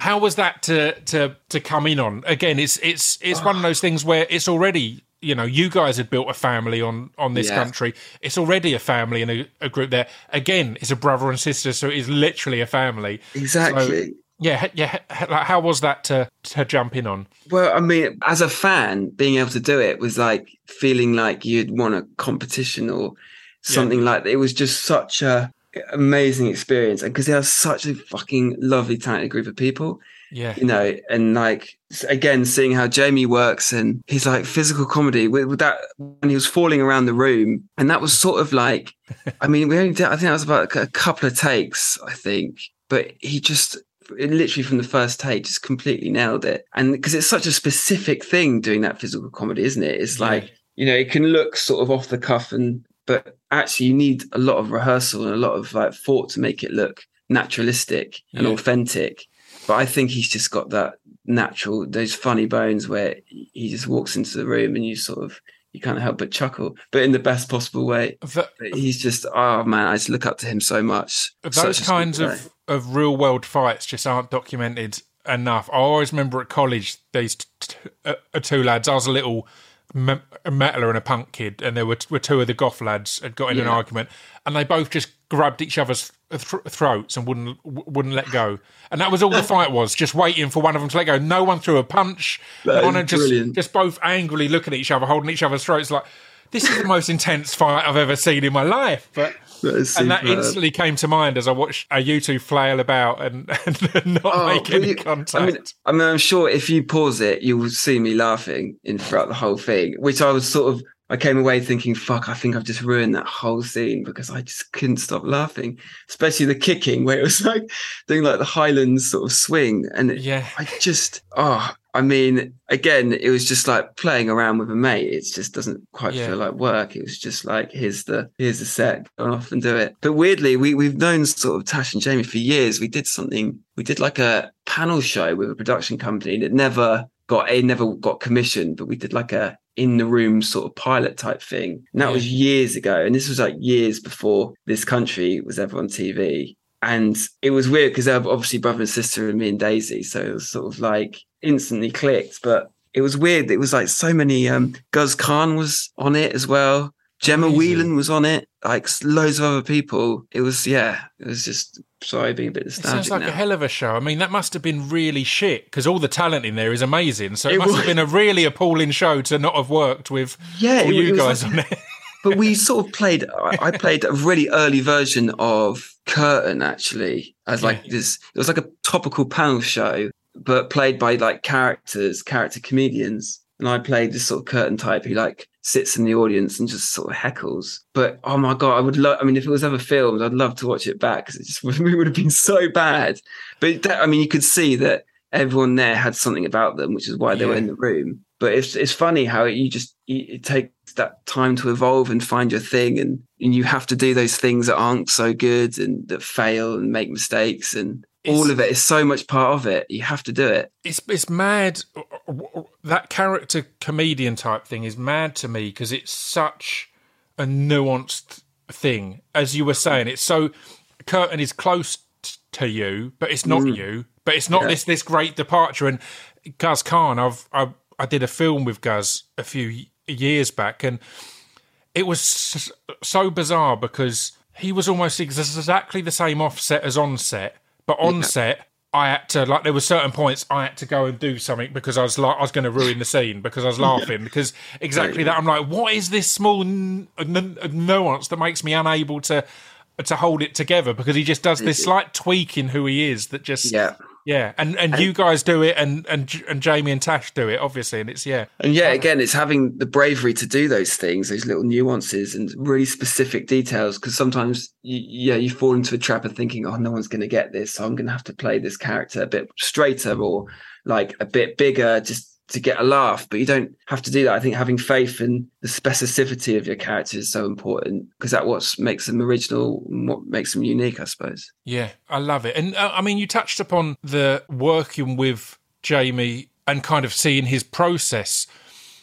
How was that to to to come in on? Again, it's it's it's one of those things where it's already you know you guys had built a family on on this Yeah. country. It's already a family and a, a group there. Again, it's a brother and sister, so it is literally a family. exactly. Yeah, yeah. Like, how was that to to jump in on? Well, I mean, as a fan, being able to do it was like feeling like you'd won a competition or something like that. It was just such a amazing experience, and because they are such a fucking lovely, talented group of people, Yeah, you know, and like again, seeing how Jamie works and he's like physical comedy with, with that when he was falling around the room, and that was sort of like, [laughs] I mean, we only did, I think that was about a couple of takes, I think, but he just it literally from the first take just completely nailed it and because it's such a specific thing doing that physical comedy isn't it it's Yeah. like you know it can look sort of off the cuff and but actually you need a lot of rehearsal and a lot of like thought to make it look naturalistic and Yeah. authentic but i think he's just got that natural those funny bones where he just walks into the room and you sort of you can't help but chuckle but in the best possible way Th- But he's just oh man i just look up to him so much those kinds of of real world fights just aren't documented enough. I always remember at college these t- t- uh, uh, two lads. I was a little me- a metaler and a punk kid, and there were, were two of the goth lads had got in an argument, and they both just grabbed each other's th- throats and wouldn't wouldn't let go. And that was all the fight was, just waiting for one of them to let go. No one threw a punch. That One just brilliant. just both angrily looking at each other, holding each other's throats. Like this is the most intense fight I've ever seen in my life. But That and that instantly came to mind as I watched you two flail about and, [laughs] and not Oh, make any you- contact. I mean, I mean, I'm sure if you pause it, you will see me laughing in throughout the whole thing. Which I was sort of, I came away thinking, "Fuck, I think I've just ruined that whole scene because I just couldn't stop laughing." Especially the kicking, [laughs] where it was like doing like the Highlands sort of swing, and it, yeah, I just, oh, I mean, again, it was just like playing around with a mate. It just doesn't quite Yeah. feel like work. It was just like, here's the here's the set, go off and do it. But weirdly, we we've known sort of Tash and Jamie for years. We did something. We did like a panel show with a production company and it never got a never got commissioned, but we did like a in the room sort of pilot type thing. And that Yeah. was years ago. And this was like years before this country was ever on TV. And it was weird because they're obviously brother and sister and me and Daisy. So it was sort of like instantly clicked. But it was weird. It was like so many um Guz Khan was on it as well. Gemma Amazing. Whelan was on it, like loads of other people. It was yeah, it was just sorry being a bit it sounds like now. a hell of a show. I mean, that must have been really shit because all the talent in there is amazing. So it, It must was- have been a really appalling show to not have worked with yeah, all it- you it guys like- on it. [laughs] but we sort of played I, I played a really early version of Kurtan actually as like Yeah. this it was like a topical panel show but played by like characters character comedians and i played this sort of Kurtan type who like sits in the audience and just sort of heckles. But oh my god, I would love. I mean, if it was ever filmed, I'd love to watch it back because it just [laughs] it would have been so bad. But that, I mean, you could see that everyone there had something about them, which is why they were in the room. But it's it's funny how you just you, it takes that time to evolve and find your thing, and, and you have to do those things that aren't so good and that fail and make mistakes, and all It's- of it is so much part of it. You have to do it. it's it's mad. That character comedian type thing is mad to me because it's such a nuanced thing. As you were saying, it's so Kurtan is close t- to you, but it's not mm. you. But it's not Yeah. this this great departure. And Guz Khan, I've I, I did a film with Guz a few years back, and it was so bizarre because he was almost exactly the same offset as on set, but on set I had to like there were certain points I had to go and do something because I was like I was going to ruin the scene because I was laughing because exactly that I'm like what is this small n- n- nuance that makes me unable to to hold it together? Because he just does this mm-hmm. slight tweak in who he is that just Yeah. Yeah and and you guys do it and and and Jamie and Tash do it obviously and it's yeah And yeah, again, it's having the bravery to do those things, those little nuances and really specific details. Because sometimes, you, yeah, you fall into a trap of thinking, "Oh, no one's going to get this, so I'm going to have to play this character a bit straighter or like a bit bigger, just to get a laugh." But you don't have to do that. I think having faith in the specificity of your character is so important because that what makes them original, and what makes them unique, I suppose. Yeah, I love it. And uh, I mean, you touched upon the working with Jamie and kind of seeing his process.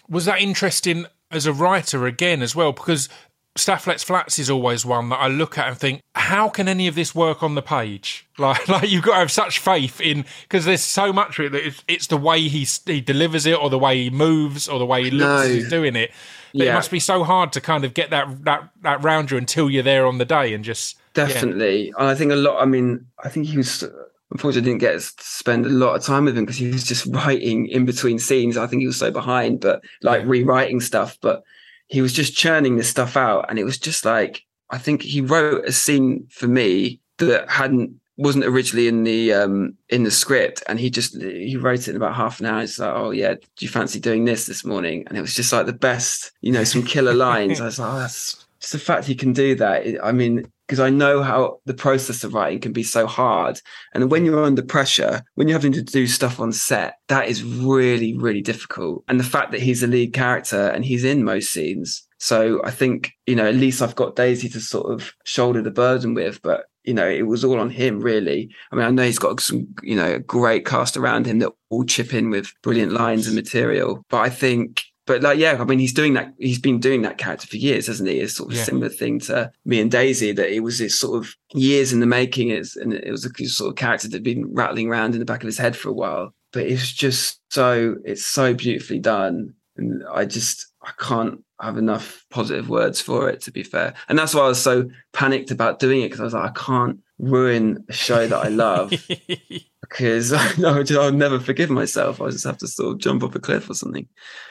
Was that interesting as a writer again as well? Because Stath Lets Flats is always one that I look at and think, how can any of this work on the page? [laughs] Like, like you've got to have such faith in because there's so much of it that it's, it's the way he he delivers it, or the way he moves, or the way he looks No. as he's doing it. That It must be so hard to kind of get that that that round you until you're there on the day and just yeah. Definitely. And I think a lot, I mean, I think he was, unfortunately, I didn't get to spend a lot of time with him because he was just [laughs] writing in between scenes. I think he was so behind, but like Yeah. rewriting stuff. But he was just churning this stuff out. And it was just like, I think he wrote a scene for me that hadn't, wasn't originally in the um in the script and he just he wrote it in about half an hour it's like oh yeah do you fancy doing this this morning and it was just like the best you know some killer lines [laughs] i was like oh that's just the fact he can do that i mean because I know how the process of writing can be so hard. And when you're under pressure, when you're having to do stuff on set, that is really, really difficult. And the fact that he's a lead character and he's in most scenes. So I think, you know, at least I've got Daisy to sort of shoulder the burden with, but you know, it was all on him really. I mean, I know he's got some, you know, a great cast around him that all chip in with brilliant lines and material. But I think but like, yeah, I mean, he's doing that. He's been doing that character for years, hasn't he? It's sort of Yeah. a similar thing to me and Daisy. That it was this sort of years in the making. It's and it was a sort of character that'd been rattling around in the back of his head for a while. But it's just so it's so beautifully done, and I just I can't have enough positive words for it. To be fair, and that's why I was so panicked about doing it because I was like, I can't ruin a show that I love [laughs] because [laughs] I would- I'll never forgive myself. I just have to sort of jump off a cliff or something.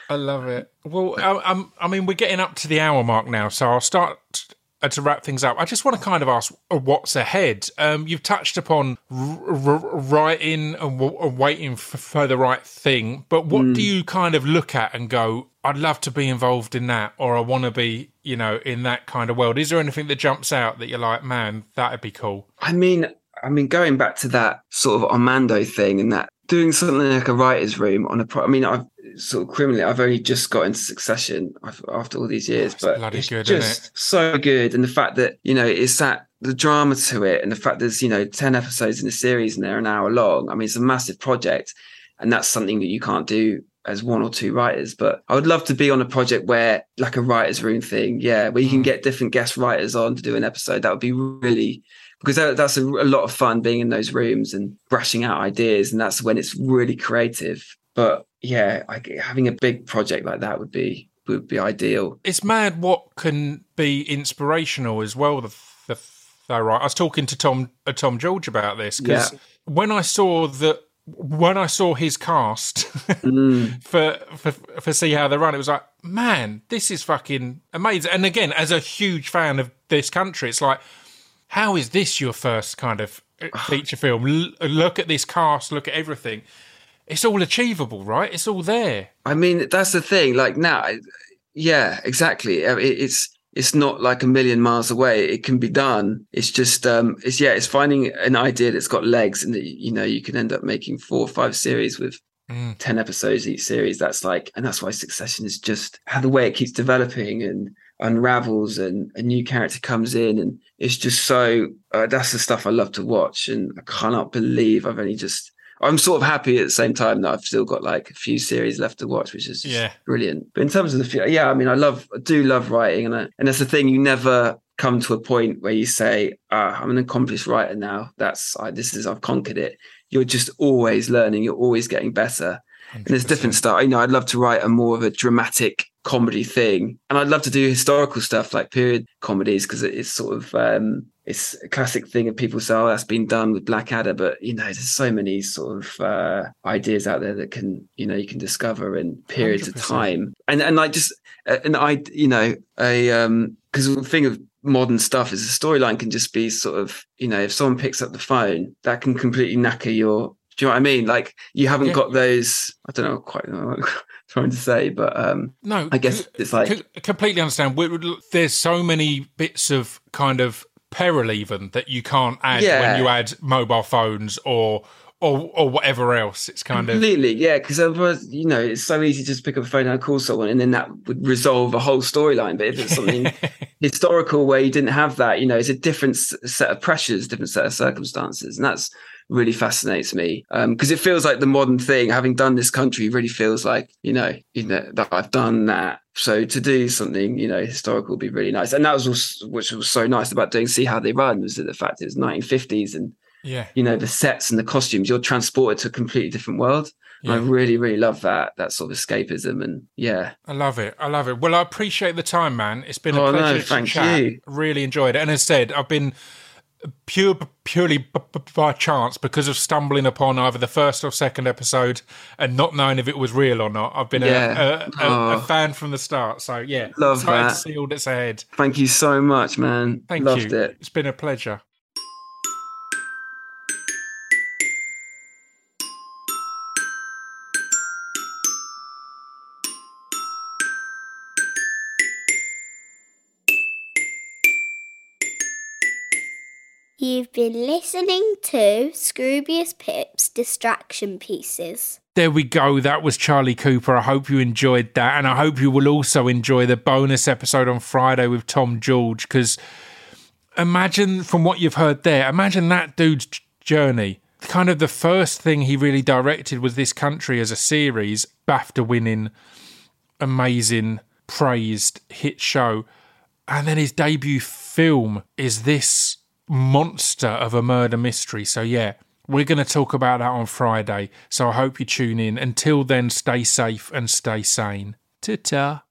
I love it. Well, I, I'm, I mean, we're getting up to the hour mark now, so I'll start to wrap things up. I just want to kind of ask uh, what's ahead. Um, you've touched upon r- r- writing and, w- waiting f- for the right thing, but what do you kind of look at and go, I'd love to be involved in that, or I want to be, you know, in that kind of world? Is there anything that jumps out that you're like, man, that'd be cool? I mean, I mean, going back to that sort of Armando thing and that doing something like a writer's room on a pro. I mean, I've sort of criminally, I've only just got into Succession after all these years, but it's good, isn't just so good. And the fact that you know it's that the drama to it, and the fact there's you know ten episodes in a series and they're an hour long. I mean, it's a massive project, and that's something that you can't do as one or two writers. But I would love to be on a project where, like a writer's room thing, yeah, where you can Mm. get different guest writers on to do an episode. That would be really because that, that's a, a lot of fun being in those rooms and brushing out ideas, and that's when it's really creative. But yeah, I, having a big project like that would be would be ideal. it's mad what can be inspirational as well. The, the, right. I was talking to Tom uh, Tom George about this because Yeah. when I saw that when I saw his cast Mm, [laughs] for, for for see how they run, it was like, man, this is fucking amazing. And again, as a huge fan of this country, it's like, how is this your first kind of uh, feature film? L- look at this cast, look at everything. It's all achievable, right? It's all there. I mean, that's the thing. Like now, yeah, exactly. It's it's not like a million miles away. It can be done. It's just, um, it's yeah, it's finding an idea that's got legs, and that you know you can end up making four or five series with Mm. 10 episodes each series that's like and that's why succession is just how the way it keeps developing and unravels and a new character comes in and it's just so uh, that's the stuff i love to watch and i cannot believe i've only just i'm sort of happy at the same time that i've still got like a few series left to watch which is Yeah. brilliant. But in terms of the fu- yeah i mean i love i do love writing and I, and that's the thing you never come to a point where you say ah, i'm an accomplished writer now. That's I, this is i've conquered it. You're just always learning you're always getting better. And there's different stuff. You know, I'd love to write a more of a dramatic comedy thing, and I'd love to do historical stuff like period comedies because it's sort of um, it's a classic thing of people say, "Oh, that's been done with Blackadder," but you know, there's so many sort of uh, ideas out there that can you know you can discover in periods of 100%. time, and and like just uh, and I you know a um because the thing of modern stuff is the storyline can just be sort of you know if someone picks up the phone that can completely knacker your do you know what I mean? Like you haven't Yeah. got those. I don't know quite know what I'm [laughs] trying to say, but um, No, I guess it's like completely understand. We- we- There's so many bits of kind of peril even that you can't add Yeah. when you add mobile phones or or or whatever else. It's kind of completely, yeah. Because otherwise, you know, it's so easy to just pick up a phone and call someone, and then that would resolve a whole storyline. But if it's something [laughs] historical where you didn't have that, you know, it's a different set of pressures, different set of circumstances, and that's really fascinates me um, because it feels like the modern thing. Having done this country, really feels like you know, you know that I've done that. So to do something, you know, historical would be really nice, and that was also, which was so nice about doing "See How They Run" was that the fact it was 1950s and yeah. you know the sets and the costumes. You're transported to a completely different world. And I really, really love that that sort of escapism, and yeah, I love it. I love it. Well, I appreciate the time, man. It's been a Oh, no, pleasure to thank chat. you. Really enjoyed it. And as I said, I've been pure purely b- b- by chance because of stumbling upon either the first or second episode and not knowing if it was real or not. I've been a- Yeah. a, a, a, Oh. fan from the start. So yeah, Love excited that. to see all that's ahead. thank you so much, man. Thank Loved you. it. It's been a pleasure. You've been listening to Scroobius Pip's Distraction Pieces. There we go. That was Charlie Cooper. I hope you enjoyed that. And I hope you will also enjoy the bonus episode on Friday with Tom George. Because imagine, from what you've heard there, imagine that dude's journey. Kind of the first thing he really directed was this country as a series, BAFTA winning, amazing, praised hit show. And then his debut film is this monster of a murder mystery. So, yeah, we're going to talk about that on Friday. So, I hope you tune in. Until then, stay safe and stay sane. Ta ta.